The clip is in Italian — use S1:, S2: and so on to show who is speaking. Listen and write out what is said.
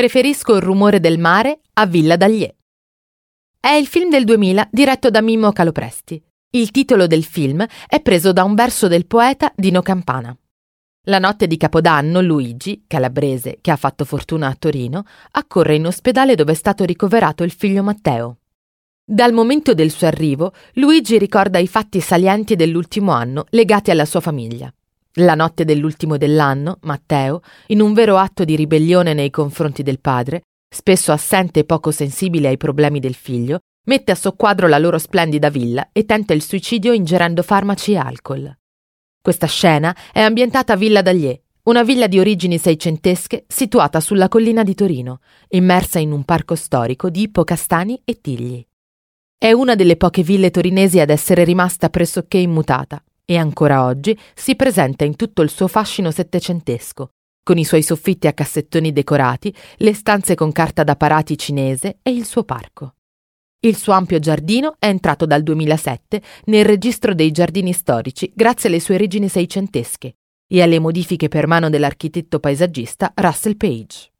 S1: Preferisco il rumore del mare a Villa d'Agliè. È il film del 2000 diretto da Mimmo Calopresti. Il titolo del film è preso da un verso del poeta Dino Campana. La notte di Capodanno Luigi, calabrese che ha fatto fortuna a Torino, accorre in ospedale dove è stato ricoverato il figlio Matteo. Dal momento del suo arrivo, Luigi ricorda i fatti salienti dell'ultimo anno legati alla sua famiglia. La notte dell'ultimo dell'anno, Matteo, in un vero atto di ribellione nei confronti del padre, spesso assente e poco sensibile ai problemi del figlio, mette a soqquadro la loro splendida villa e tenta il suicidio ingerendo farmaci e alcol. Questa scena è ambientata a Villa d'Agliè, una villa di origini seicentesche situata sulla collina di Torino, immersa in un parco storico di ippocastani e tigli. È una delle poche ville torinesi ad essere rimasta pressoché immutata e ancora oggi si presenta in tutto il suo fascino settecentesco, con i suoi soffitti a cassettoni decorati, le stanze con carta da parati cinese e il suo parco. Il suo ampio giardino è entrato dal 2007 nel registro dei giardini storici grazie alle sue origini seicentesche e alle modifiche per mano dell'architetto paesaggista Russell Page.